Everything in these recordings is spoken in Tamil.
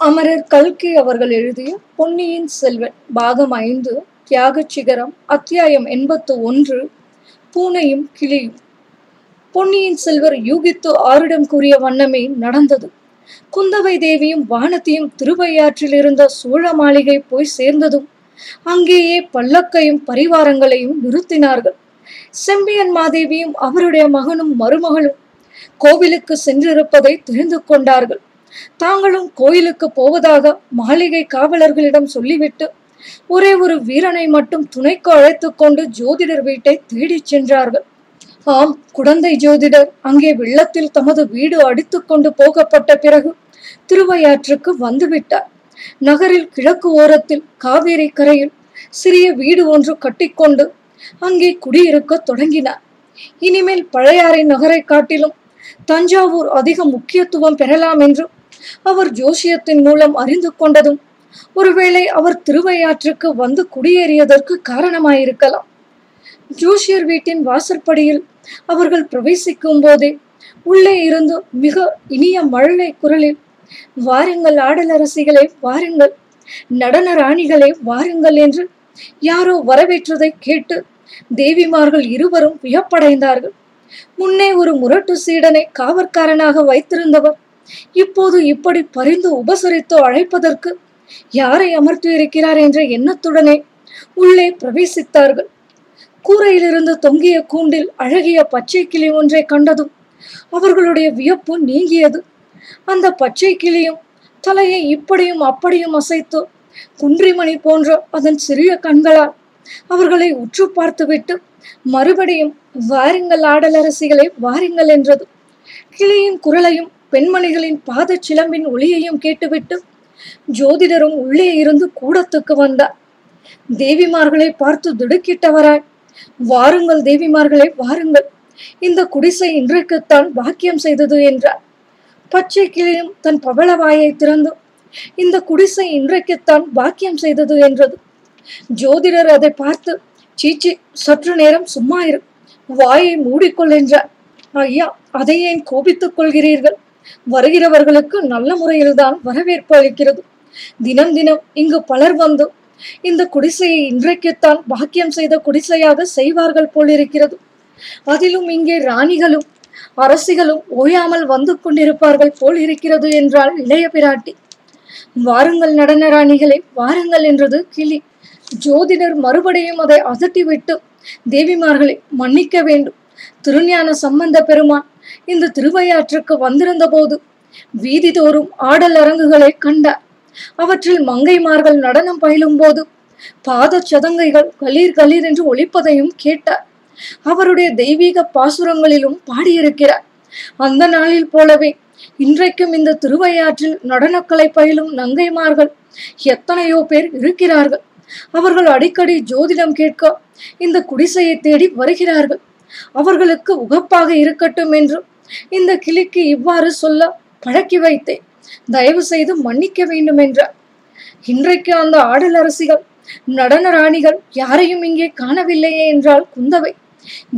அமரர் கல்கி அவர்கள் எழுதிய பொன்னியின் செல்வன் பாகம் ஐந்து தியாகச் சிகரம் அத்தியாயம் எண்பத்து ஒன்று பூனையும் கிளியும். பொன்னியின் செல்வர் யூகித்து ஆரிடம் கூறிய வண்ணமே நடந்தது. குந்தவை தேவியும் வானத்தையும் திருவையாற்றில் இருந்த சோழ மாளிகை போய் சேர்ந்ததும் அங்கேயே பல்லக்கையும் பரிவாரங்களையும் நிறுத்தினார்கள். செம்பியன் மாதேவியும் அவருடைய மகனும் மருமகளும் கோவிலுக்கு சென்றிருப்பதை தெரிந்து கொண்டார்கள். தாங்களும் கோயிலுக்கு போவதாக மாளிகை காவலர்களிடம் சொல்லிவிட்டு ஒரே ஒரு வீரனை மட்டும் துணைக்கு அழைத்து கொண்டு ஜோதிடர் வீட்டை தேடிச் சென்றார்கள். ஆம் குழந்தை ஜோதிடர் அங்கே வெள்ளத்தில் தமது வீடு அடித்துக் கொண்டு போகப்பட்ட பிறகு திருவையாற்றுக்கு வந்துவிட்டார். நகரில் கிழக்கு ஓரத்தில் காவேரி கரையில் சிறிய வீடு ஒன்று கட்டிக்கொண்டு அங்கே குடியிருக்க தொடங்கினார். இனிமேல் பழையாறை நகரை காட்டிலும் தஞ்சாவூர் அதிக முக்கியத்துவம் பெறலாம் என்று அவர் ஜோசியத்தின் மூலம் அறிந்து கொண்டதும் ஒருவேளை அவர் திருவையாற்றுக்கு வந்து குடியேறியதற்கு காரணமாயிருக்கலாம். ஜோஷியர் வீட்டின் வாசற்படியில் அவர்கள் பிரவேசிக்கும் போதே உள்ளே இருந்து மிக இனிய மழலை குரலில் வாருங்கள் ஆடலரசிகளே வாருங்கள். நடன ராணிகளே வாருங்கள் என்று யாரோ வரவேற்றதை கேட்டு தேவிமார்கள் இருவரும் வியப்படைந்தார்கள். முன்னே ஒரு முரட்டு சீடனை காவற்காரனாக வைத்திருந்தவர் இப்போது இப்படி பரிந்து உபசரித்து அழைப்பதற்கு யாரை அமர்த்தி இருக்கிறார் என்ற எண்ணத்துடனே உள்ளே பிரவேசித்தார்கள். கூரையிலிருந்து தொங்கிய கூண்டில் அழகிய பச்சை கிளி ஒன்றை கண்டதும் அவர்களுடைய வியப்பு நீங்கியது. அந்த பச்சை கிளியும் தலையை இப்படியும் அப்படியும் அசைத்து குன்றிமணி போன்ற அதன் சிறிய கண்களால் அவர்களை உற்று பார்த்துவிட்டு மறுபடியும் வாருங்கள் ஆடலரசிகளை வாருங்கள் என்றது. கிளியின் குரலையும் பெண்மணிகளின் பாத சிலம்பின் ஒளியையும் கேட்டுவிட்டு ஜோதிடரும் உள்ளே இருந்து கூடத்துக்கு வந்தார். தேவிமார்களை பார்த்து திடுக்கிட்டவராய் வாருங்கள் தேவிமார்களே வாருங்கள். இந்த குடிசை இன்றைக்குத்தான் பாக்கியம் செய்தது என்றார். பச்சை கிளியும் தன் பவள வாயை திறந்து இந்த குடிசை இன்றைக்குத்தான் பாக்கியம் செய்தது என்றது. ஜோதிடர் அதை பார்த்து சீச்சி சற்று நேரம் சும்மா இரு. வாயை மூடிக்கொள் என்றார். ஐயா அதை ஏன் கோபித்துக் கொள்கிறீர்கள். வருகிறவர்களுக்கு நல்ல முறையில்தான் வரவேற்பு அளிக்கிறது. தினம் தினம் இங்கு பலர் வந்து இந்த குடிசையை இன்றைக்குத்தான் பாக்கியம் செய்த குடிசையாக செய்வார்கள் போலிருக்கிறது. அதிலும் இங்கே ராணிகளும் அரசிகளும் ஓயாமல் வந்து கொண்டிருப்பார்கள் போல் இருக்கிறது என்றால் இளைய பிராட்டி. வாருங்கள் நடன ராணிகளே வாருங்கள் என்றது கிளி. ஜோதிடர் மறுபடியும் அதை அதட்டிவிட்டு தேவிமார்களை மன்னிக்க வேண்டும். திருஞான சம்பந்த பெருமான் இந்த திருவையாற்றுக்கு வந்திருந்த போது வீதி தோறும் ஆடல் அரங்குகளை கண்டார். அவற்றில் மங்கைமார்கள் நடனம் பயிலும் போது பாத சதங்கைகள் கலீர் கலீர் என்று ஒழிப்பதையும் கேட்டார். அவருடைய தெய்வீக பாசுரங்களிலும் பாடியிருக்கிறார். அந்த நாளில் போலவே இன்றைக்கும் இந்த திருவையாற்றில் நடனக்கலை பயிலும் நங்கைமார்கள் எத்தனையோ பேர் இருக்கிறார்கள். அவர்கள் அடிக்கடி ஜோதிடம் கேட்க இந்த குடிசையை தேடி வருகிறார்கள். அவர்களுக்கு உகப்பாக இருக்கட்டும் என்று இந்த கிளிக்கு இவ்வாறு சொல்ல பழக்கி வைத்தேன். தயவு செய்து மன்னிக்க வேண்டும் என்றார். இன்றைக்கு அந்த ஆடல் அரசிகள் நடன ராணிகள் யாரையும் இங்கே காணவில்லையே என்றால் குந்தவை.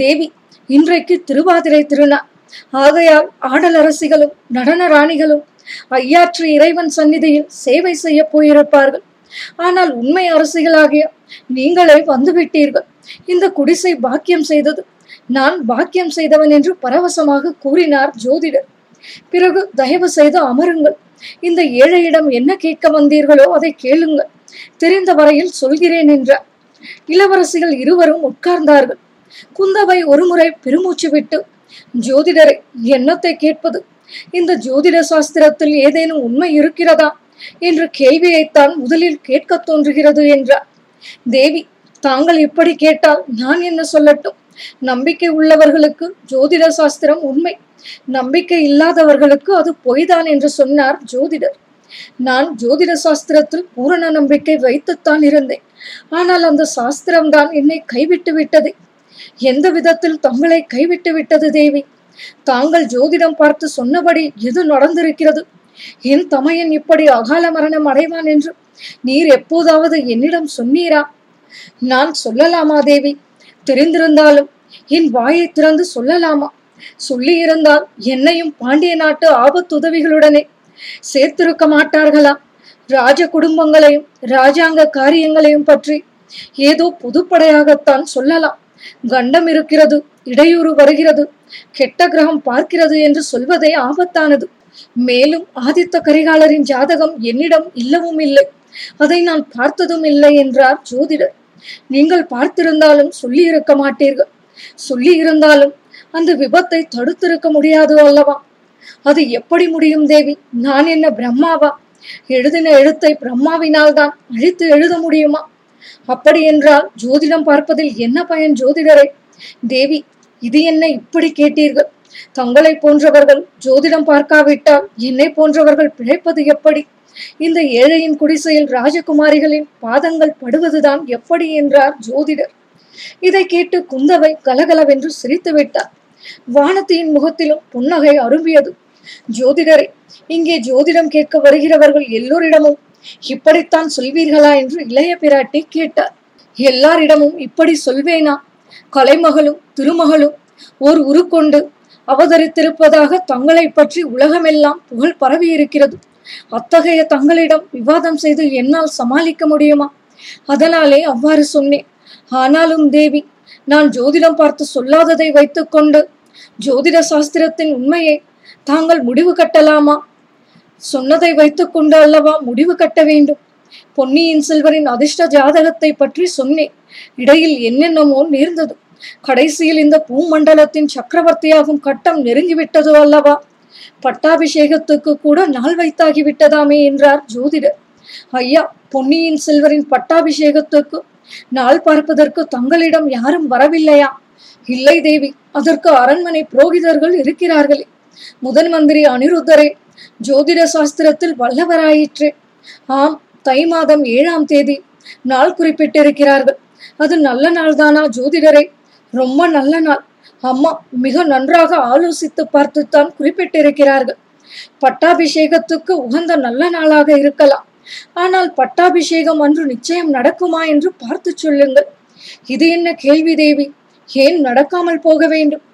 தேவி இன்றைக்கு திருவாதிரை திருநாள். ஆகையால் ஆடல் அரசிகளும் நடன ராணிகளும் ஐயாற்று இறைவன் சந்நிதியில் சேவை செய்ய போயிருப்பார்கள். ஆனால் உண்மை அரசிகளாகிய நீங்களே வந்துவிட்டீர்கள். இந்த குடிசை பாக்கியம் செய்தது நான் பாக்கியம் செய்தவன் என்று பரவசமாக கூறினார் ஜோதிடர். பிறகு தயவு செய்து அமருங்கள். இந்த ஏழையிடம் என்ன கேட்க வந்தீர்களோ அதை கேளுங்கள். தெரிந்த வரையில் சொல்கிறேன் என்றார். இளவரசிகள் இருவரும் உட்கார்ந்தார்கள். குந்தவை ஒருமுறை பெருமூச்சு விட்டு ஜோதிடரை என்னத்தை கேட்பது? இந்த ஜோதிட சாஸ்திரத்தில் ஏதேனும் உண்மை இருக்கிறதா? என்ற கேள்வியைத்தான் முதலில் கேட்க தோன்றுகிறது என்றார். தேவி தாங்கள் இப்படி கேட்டால் நான் என்ன சொல்லட்டும்? நம்பிக்கை உள்ளவர்களுக்கு ஜோதிட சாஸ்திரம் உண்மை. நம்பிக்கை இல்லாதவர்களுக்கு அது பொய்தான் என்று சொன்னார் ஜோதிடர். நான் ஜோதிட சாஸ்திரத்தில் பூரண நம்பிக்கை வைத்துத்தான் இருந்தேன். ஆனால் அந்த சாஸ்திரம்தான் என்னை கைவிட்டு விட்டது. எந்த விதத்தில் தங்களை கைவிட்டு விட்டது தேவி? தாங்கள் ஜோதிடம் பார்த்து சொன்னபடி எது நடந்திருக்கிறது? என் தமையன் இப்படி அகால மரணம் அடைவான் என்று நீர் எப்போதாவது என்னிடம் சொன்னீரா? நான் சொல்லலாமா தேவி? தெரிந்திருந்தாலும் என் வாயை திறந்து சொல்லலாமா? சொல்லியிருந்தால் என்னையும் பாண்டிய நாட்டு ஆபத்துதவிகளுடனே சேர்த்திருக்க மாட்டார்களா? ராஜ குடும்பங்களையும் ராஜாங்க காரியங்களையும் பற்றி ஏதோ பொதுப்படையாகத்தான் சொல்லலாம். கண்டம் இருக்கிறது இடையூறு வருகிறது கெட்ட கிரகம் பார்க்கிறது என்று சொல்வதே ஆபத்தானது. மேலும் ஆதித்த கரிகாலரின் ஜாதகம் என்னிடம் இல்லவும் இல்லை. அதை நான் பார்த்ததும் இல்லை என்றார் ஜோதிடர். நீங்கள் பார்த்திருந்தாலும் சொல்லி இருக்க மாட்டீர்கள். சொல்லி இருந்தாலும் அந்த விபத்தை தடுத்திருக்க முடியாது அல்லவா? அது எப்படி முடியும் தேவி? நான் என்ன பிரம்மாவா? எழுதின எழுத்தை பிரம்மாவினால் தான் அழித்து எழுத முடியுமா? அப்படி என்றால் ஜோதிடம் பார்ப்பதில் என்ன பயன் ஜோதிடரை? தேவி இது என்ன இப்படி கேட்டீர்கள்? தங்களை போன்றவர்கள் ஜோதிடம் பார்க்காவிட்டால் என்னை போன்றவர்கள் பிழைப்பது எப்படி? இந்த ஏழையின் குடிசையில் ராஜகுமாரிகளின் பாதங்கள் படுவதுதான் எப்படி என்றார் ஜோதிடர். இதை கேட்டு குந்தவை கலகலவென்று சிரித்து விட்டார். வானத்தியின் முகத்திலும் புன்னகை அரும்பியது. ஜோதிடரே இங்கே ஜோதிடம் கேட்க வருகிறவர்கள் எல்லோரிடமும் இப்படித்தான் சொல்வீர்களா என்று இளைய பிராட்டி கேட்டார். எல்லாரிடமும் இப்படி சொல்வேனா? கலைமகளும் திருமகளும் ஓர் உருக்கொண்டு அவதரித்திருப்பதாக தங்களை பற்றி உலகமெல்லாம் புகழ் பரவி இருக்கிறது அத்தகைய தங்களிடம் விவாதம் செய்து என்னால் சமாளிக்க முடியுமா? அதனாலே அவ்வாறு சொன்னேன். ஆனாலும் தேவி நான் ஜோதிடம் பார்த்து சொல்லாததை வைத்துக்கொண்டு ஜோதிட சாஸ்திரத்தின் உண்மையை தாங்கள் முடிவு கட்டலாமா? சொன்னதை வைத்துக்கொண்டு அல்லவா முடிவு கட்ட வேண்டும்? பொன்னியின் செல்வரின் அதிர்ஷ்ட ஜாதகத்தை பற்றி சொன்னேன். இடையில் என்னென்னமோ நேர்ந்தது. கடைசியில் இந்த பூமண்டலத்தின் சக்கரவர்த்தியாகும் கட்டம் நெருங்கிவிட்டது அல்லவா? பட்டாபிஷேகத்துக்கு கூட நாள் வைத்தாகிவிட்டதாமே என்றார் ஜோதிடர். ஐயா பொன்னியின் செல்வரின் பட்டாபிஷேகத்துக்கு நாள் பார்ப்பதற்கு தங்களிடம் யாரும் வரவில்லையா? இல்லை தேவி அதற்கு அரண்மனை புரோகிதர்கள் இருக்கிறார்களே. முதன் மந்திரி அனிருத்தரே ஜோதிட சாஸ்திரத்தில் வல்லவராயிற்று. ஆம் தை மாதம் ஏழாம் தேதி நாள் குறிப்பிட்டிருக்கிறார்கள். அது நல்ல நாள்தானா ஜோதிடரே? ரொம்ப நல்ல நாள். அம்மா மிக நன்றாக ஆலோசித்து பார்த்துத்தான் குறிப்பிட்டிருக்கிறார்கள். பட்டாபிஷேகத்துக்கு உகந்த நல்ல நாளாக இருக்கலாம். ஆனால் பட்டாபிஷேகம் அன்று நிச்சயம் நடக்குமா என்று பார்த்து சொல்லுங்கள். இது என்ன கேள்வி தேவி? ஏன் நடக்காமல் போக வேண்டும்?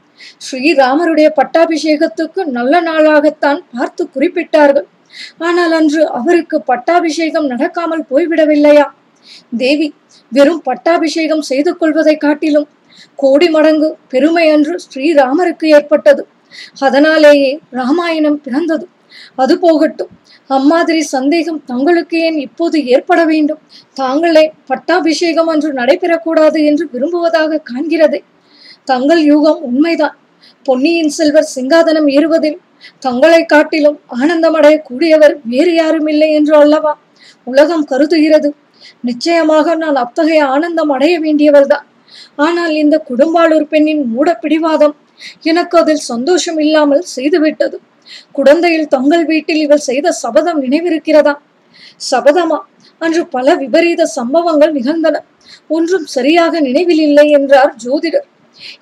ஸ்ரீராமருடைய பட்டாபிஷேகத்துக்கு நல்ல நாளாகத்தான் பார்த்து குறிப்பிட்டார்கள். ஆனால் அன்று அவருக்கு பட்டாபிஷேகம் நடக்காமல் போய்விடவில்லையா? தேவி வெறும் பட்டாபிஷேகம் செய்து கொள்வதை காட்டிலும் கோடி மடங்கு பெருமை அன்று ஸ்ரீராமருக்கு ஏற்பட்டது. அதனாலேயே ராமாயணம் பிறந்தது. அது போகட்டும். அம்மாதிரி சந்தேகம் தங்களுக்கு ஏன் இப்போது ஏற்பட வேண்டும்? தாங்களே பட்டாபிஷேகம் அன்று நடைபெறக்கூடாது என்று விரும்புவதாக காண்கிறதே. தங்கள் யூகம் உண்மைதான். பொன்னியின் செல்வர் சிங்காதனம் ஏறுவதில் தங்களை காட்டிலும் ஆனந்தமடைய கூடியவர் வேறு யாரும் இல்லை என்று அல்லவா? உலகம் கருதுகிறது. நிச்சயமாக நான் அத்தகைய ஆனந்தம் அடைய வேண்டியவர்தான். ஆனால் இந்த குடும்பாளூர் பெண்ணின் மூட பிடிவாதம் எனக்கு அதில் சந்தோஷம் இல்லாமல் செய்துவிட்டது. குழந்தையில் தங்கள் வீட்டில் இவள் செய்த சபதம் நினைவிருக்கிறதா? சபதமா? அன்று பல விபரீத சம்பவங்கள் நிகழ்ந்தன. ஒன்றும் சரியாக நினைவில் இல்லை என்றார் ஜோதிடர்.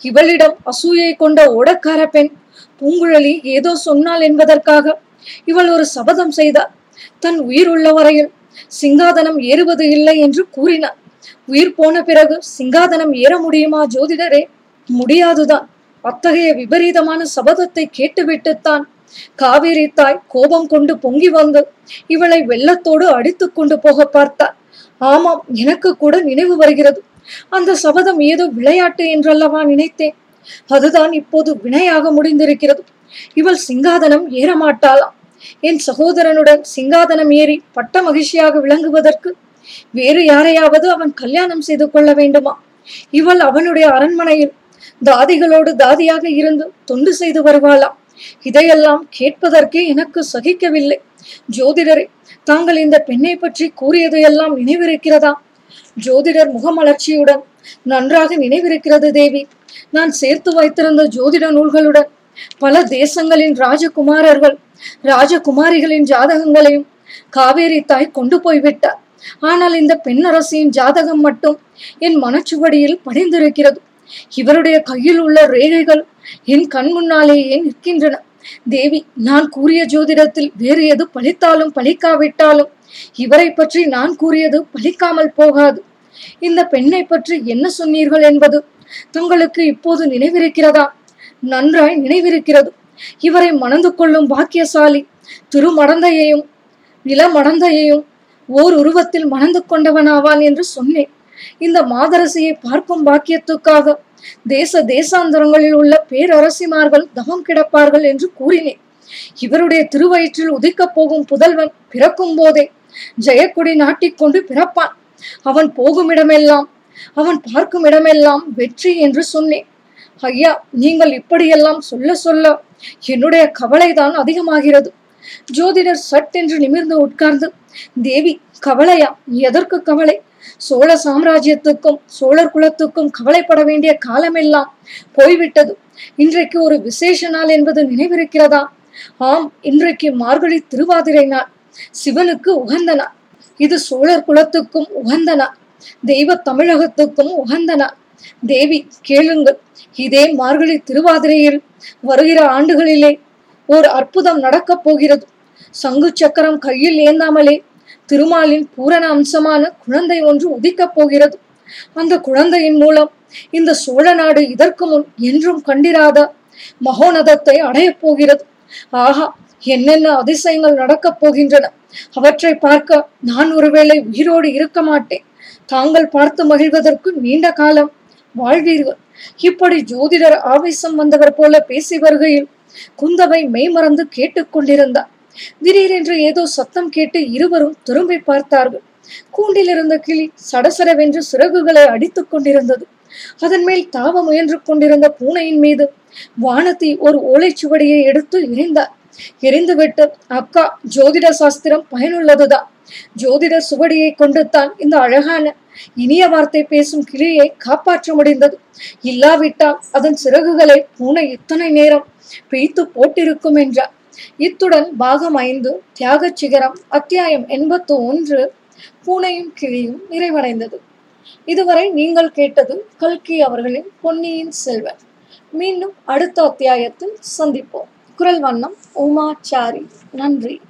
இவளிடம் அசூயை கொண்ட ஓடக்கார பெண் பூங்குழலி ஏதோ சொன்னாள் என்பதற்காக இவள் ஒரு சபதம் செய்தார் தன் உயிர் உள்ள வரையில் சிங்காதனம் ஏறுவது இல்லை என்று கூறினார் உயிர் போன பிறகு சிங்காதனம் ஏற முடியுமா ஜோதிடரே? முடியாதுதான். அத்தகைய விபரீதமான சபதத்தை கேட்டுவிட்டுத்தான். காவேரி தாய் கோபம் கொண்டு பொங்கி வந்து இவளை வெள்ளத்தோடு அடித்து கொண்டு போக பார்த்தார் ஆமாம் எனக்கு கூட நினைவு வருகிறது. அந்த சபதம் ஏதோ விளையாட்டு என்றல்லவா நினைத்தேன். அதுதான் இப்போது வினையாக முடிந்திருக்கிறது. இவள் சிங்காதனம் ஏறமாட்டாளாம் என் சகோதரனுடன் சிங்காதனம் ஏறி பட்ட மகிழ்ச்சியாக விளங்குவதற்கு வேறு யாரையாவது அவன் கல்யாணம் செய்து கொள்ள வேண்டுமா? இவள் அவனுடைய அரண்மனையில் தாதிகளோடு தாதியாக இருந்து தொண்டு செய்து வருவாளாம் இதையெல்லாம் கேட்பதற்கே எனக்கு சகிக்கவில்லை. ஜோதிடரே தாங்கள் இந்த பெண்ணை பற்றி கூறியது எல்லாம் நினைவிருக்கிறதா? ஜோதிடர் முகமலர்ச்சியுடன் நன்றாக நினைவிருக்கிறது தேவி. நான் சேர்த்து வைத்திருந்த ஜோதிட நூல்களுடன் பல தேசங்களின் ராஜகுமாரர்கள் ராஜகுமாரிகளின் ஜாதகங்களையும் காவேரி தாய் கொண்டு போய்விட்டார். ஆனால் இந்த பெண்ணரசியின் ஜாதகம் மட்டும் என் மனச்சுவடியில் படிந்திருக்கிறது. இவருடைய கையில் உள்ள ரேகைகள் என் கண் முன்னாலேயே நிற்கின்றன. தேவி நான் கூறிய ஜோதிடத்தில் வேறு எது பழித்தாலும் பழிக்காவிட்டாலும் இவரை பற்றி நான் கூறியது பழிக்காமல் போகாது. இந்த பெண்ணை பற்றி என்ன சொன்னீர்கள் என்பது தங்களுக்கு இப்போது நினைவிருக்கிறதா? நன்றாய் நினைவிருக்கிறது. இவரை மணந்து கொள்ளும் பாக்கியசாலி திருமடந்தையையும் நிலமடந்தையையும் ஓர் உருவத்தில் மணந்து கொண்டவனாவான் என்று சொன்னேன். இந்த மாதரசியை பார்க்கும் பாக்கியத்துக்காக தேச தேசாந்தரங்களில் உள்ள பேரரசிமார்கள் தவம் கிடப்பார்கள் என்று கூறினேன். இவருடைய திருவயிற்றில் உதிக்கப் போகும் புதல்வன் பிறக்கும் போதே ஜெயக்குடி நாட்டிக்கொண்டு பிறப்பான். அவன் போகும் இடமெல்லாம் அவன் பார்க்கும் இடமெல்லாம் வெற்றி என்று சொன்னேன். ஐயா நீங்கள் இப்படியெல்லாம் சொல்ல சொல்ல என்னுடைய கவலைதான் அதிகமாகிறது. ஜோதிடர் சட் என்று நிமிர்ந்து உட்கார்ந்து தேவி கவலையா? எதற்கு கவலை? சோழ சாம்ராஜ்யத்துக்கும் சோழர் குலத்துக்கும் கவலைப்பட வேண்டிய காலமெல்லாம் போய்விட்டது. இன்றைக்கு ஒரு விசேஷ நாள் என்பது நினைவிருக்கிறதா? ஆம் இன்றைக்கு மார்கழி திருவாதிரை நாள். சிவனுக்கு உகந்த நாள். இது சோழர் குலத்துக்கும் உகந்த நாள். தெய்வ தமிழகத்துக்கும் உகந்த நாள். தேவி கேளுங்கள். இதே மார்கழி திருவாதிரையில் வருகிற ஆண்டுகளிலே ஒரு அற்புதம் நடக்கப் போகிறது. சங்கு சக்கரம் கையில் ஏந்தாமலே. திருமாலின் பூரண அம்சமான குழந்தை ஒன்று உதிக்கப் போகிறது. அந்த குழந்தையின் மூலம் இந்த சோழ நாடு இதற்கு முன் என்றும் கண்டிராத மகோனதத்தை அடையப் போகிறது. ஆகா என்னென்ன அதிசயங்கள் நடக்கப் போகின்றன? அவற்றை பார்க்க நான் ஒருவேளை உயிரோடு இருக்க மாட்டேன். தாங்கள் பார்த்து மகிழ்வதற்கு நீண்ட காலம் வாழ்வீர்கள். இப்படி ஜோதிடர் ஆவேசம் வந்தவர் போல பேசி வருகையில் குந்தவை மெய்மறந்து கேட்டுக்கொண்டிருந்தார் திடீரென்று ஏதோ சத்தம் கேட்டு இருவரும் திரும்பி பார்த்தார்கள். கூண்டில் இருந்த கிளி சடசடவென்று சிறகுகளை அடித்துக் கொண்டிருந்தது. அதன் மேல் தாவ முயன்று கொண்டிருந்த பூனையின் மீது வானத்தி ஒரு ஓலைச்சுவடியை எடுத்து எரிந்தார் எரிந்துவிட்டு அக்கா ஜோதிட சாஸ்திரம் பயனுள்ளதுதான் ஜோதிட சுவடியை கொண்டு தான் இந்த அழகான இனிய வார்த்தை பேசும் கிளியை காப்பாற்ற முடிந்தது. இல்லாவிட்டால் அதன் சிறகுகளை பூனை இத்தனை நேரம் பிய்த்து போட்டிருக்கும் என்றார். இத்துடன் பாகம் ஐந்து தியாக சிகரம் அத்தியாயம் எண்பத்து ஒன்று பூனையும் கிளியும் நிறைவடைந்தது. இதுவரை நீங்கள் கேட்டது கல்கி அவர்களின் பொன்னியின் செல்வன். மீண்டும் அடுத்த அத்தியாயத்தில் சந்திப்போம். குரல் வண்ணம் உமாச்சாரி. நன்றி.